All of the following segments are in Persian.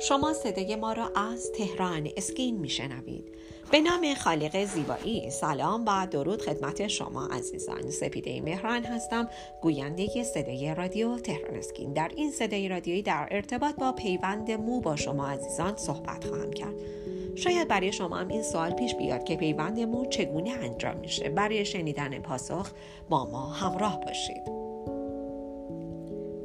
شما صدای ما را از تهران اسکین میشنوید. به نام خالق زیبایی سلام و درود خدمت شما عزیزان. سپیده مهران هستم. گوینده صدای رادیو تهران اسکین. در این صدای رادیویی در ارتباط با پیوند مو با شما عزیزان صحبت خواهم کرد. شاید برای شما هم این سوال پیش بیاد که پیوند مو چگونه انجام میشه. برای شنیدن پاسخ با ما همراه باشید.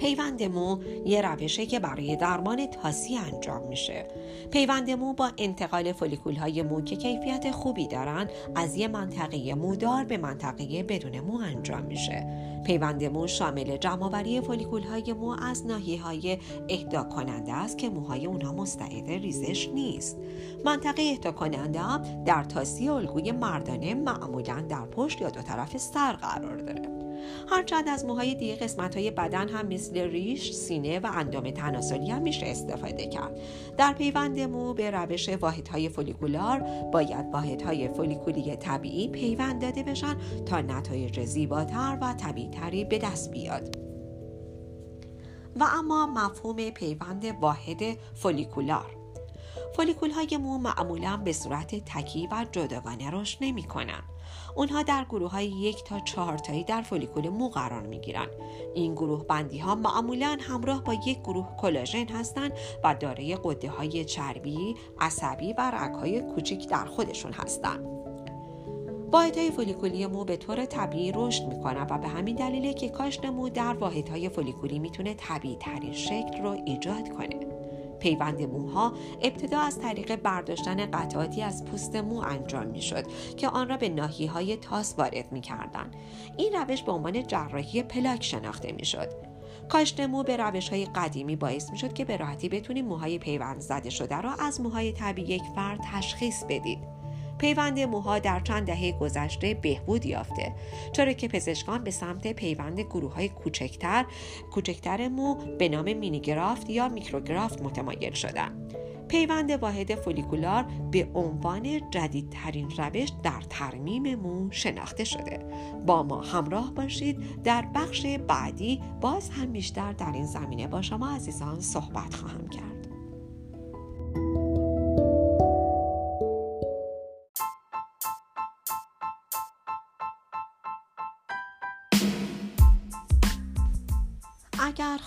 پیوند مو یه روشه که برای درمان تاسی انجام میشه. پیوند مو با انتقال فولیکول های مو که کیفیت خوبی دارن از یه منطقه مودار به منطقه بدون مو انجام میشه. پیوند مو شامل جمعآوری فولیکول های مو از ناحیه های اهدا کننده است که موهای اونها مستعد ریزش نیست. منطقه اهدا کننده در تاسی الگوی مردانه معمولا در پشت یا دو طرف سر قرار داره. هرچند از موهای دیگه قسمت های بدن هم مثل ریش، سینه و اندام تناسلی هم میشه استفاده کرد. در پیوند مو به روش واحدهای فولیکولار باید واحدهای فولیکولی طبیعی پیوند داده بشن تا نتایج زیباتر و طبیعیتری به دست بیاد. و اما مفهوم پیوند واحد فولیکولار فولیکول های مو معمولا به صورت تکی و جداگانه رشد نمی کنن. اونها در گروه های یک تا چهار تایی در فولیکول مو قرار می گیرن. این گروه بندی ها معمولا همراه با یک گروه کلاژن هستند و دارای قده های چربی، عصبی و رگ های کوچیک در خودشون هستند. واحدهای فولیکولی مو به طور طبیعی رشد می‌کنن و به همین دلیله که کاشت مو در واحدهای فولیکولی می‌تونه طبیعی ترین شکل رو ایجاد کنه. پیوند موها ابتدا از طریق برداشتن قطعاتی از پوست مو انجام می شد که آن را به ناحی های تاس وارد می کردن. این روش به عنوان جراحی پلاک شناخته می شد. کاشت مو به روش های قدیمی باعث می شد که به راحتی بتونید موهای پیوند زده شده را از موهای طبیعی یک فرد تشخیص بدید. پیوند موها در چند دهه گذشته بهبود یافته چرا که پزشکان به سمت پیوند گروه های کوچکتر کوچکتر مو به نام مینیگرافت یا میکروگرافت متمایل شدن پیوند واحد فولیکولار به عنوان جدیدترین روش در ترمیم مو شناخته شده. با ما همراه باشید. در بخش بعدی باز هم بیشتر در این زمینه با شما عزیزان صحبت خواهم کرد.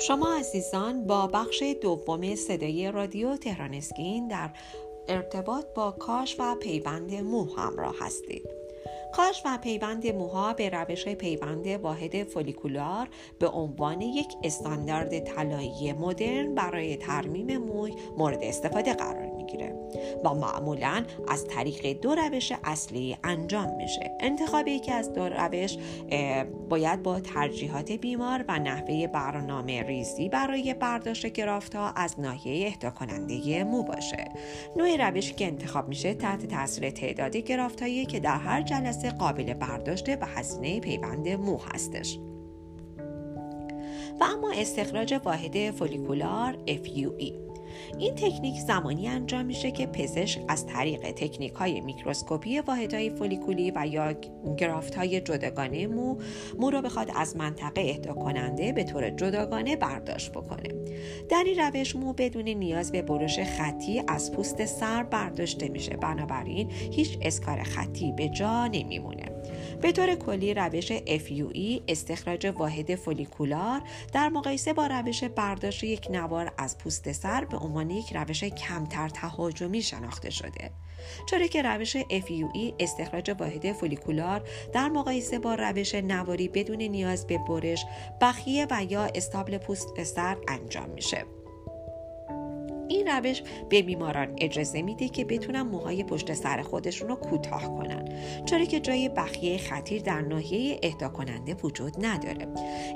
شما عزیزان با بخش دوم صدای رادیو تهران اسکین در ارتباط با کاش و پیوند مو همراه هستید. کاش و پیوند موها به روش پیوند واحد فولیکولار به عنوان یک استاندارد طلایی مدرن برای ترمیم موی مورد استفاده قرار می‌گیره و معمولا از طریق دو روش اصلی انجام میشه. انتخاب یکی از دو روش باید با ترجیحات بیمار و نحوه برنامه ریزی برای برداشت گرافت ها از ناحیه اهدا کننده مو باشه. نوع روشی که انتخاب میشه تحت تاثیر تعداد گرافت هایی که در هر جلسه قابل برداشته و هزینه پیوند مو هستش. و اما استخراج واحد فولیکولار FUE این تکنیک زمانی انجام میشه که پزشک از طریق تکنیک های میکروسکوپی واحد های فولیکولی و یا گرافت های جداگانه مو مو رو بخواد از منطقه اهدا کننده به طور جداگانه برداشت بکنه. در این روش مو بدون نیاز به برش خطی از پوست سر برداشته میشه. بنابراین هیچ اسکار خطی به جا نمیمونه. به طور کلی روش FUE استخراج واحد فولیکولار در مقایسه با روش برداشت یک نوار از پوست سر به عنوان یک روش کمتر تهاجمی شناخته شده. چرا که روش FUE استخراج واحد فولیکولار در مقایسه با روش نواری بدون نیاز به برش بخیه و یا استابل پوست سر انجام میشه. این روش به بیماران اجازه میده که بتونن موهای پشت سر خودشون رو کوتاه کنن چرا که جای بخیه خطیر در ناحیه اهدا کننده وجود نداره.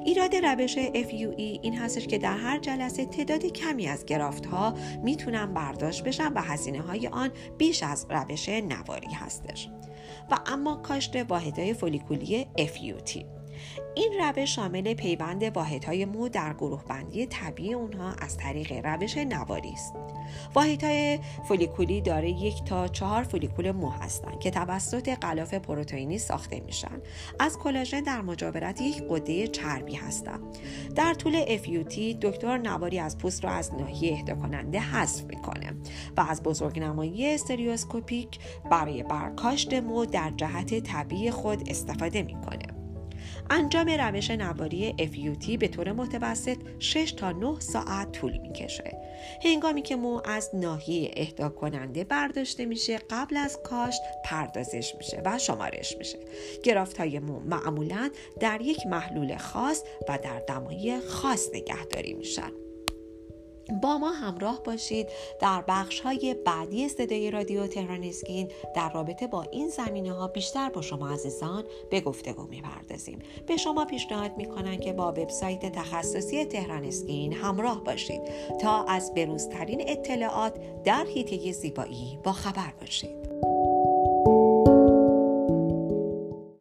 ایراد روش FUE این هستش که در هر جلسه تعداد کمی از گرافت ها می‌تونن برداشت بشن و هزینه های آن بیش از روش نواری هستش. و اما کاشت واحدهای فولیکولی FUT این روش شامل پیوند واحدهای مو در گروه بندی طبیعی اونها از طریق روش نواری است. واحدهای فولیکولی داره یک تا چهار فولیکول مو هستند که توسط غلاف پروتئینی ساخته میشن. از کلاژن در مجاورت یک قده چربی هستند. در طول FUT دکتر نواری از پوست را از ناحیه اهدا کننده حذف می‌کنه و از بزرگنمایی استریوسکوپیک برای برکاشت مو در جهت طبیعی خود استفاده می‌کنه. انجام روش نواری FUT به طور متوسط 6 تا 9 ساعت طول می‌کشه. هنگامی که مو از ناحیه اهدا کننده برداشته میشه قبل از کاشت پردازش میشه و شمارش میشه. گرافت های مو معمولا در یک محلول خاص و در دمایی خاص نگهداری میشن. با ما همراه باشید در بخش های بعدی صدای رادیو تهران اسکین در رابطه با این زمینه ها بیشتر با شما عزیزان به گفتگو می‌پردازیم. به شما پیشنهاد می‌کنن که با وبسایت تخصصی تهران اسکین همراه باشید تا از بروزترین اطلاعات در حیطه زیبایی با خبر باشید.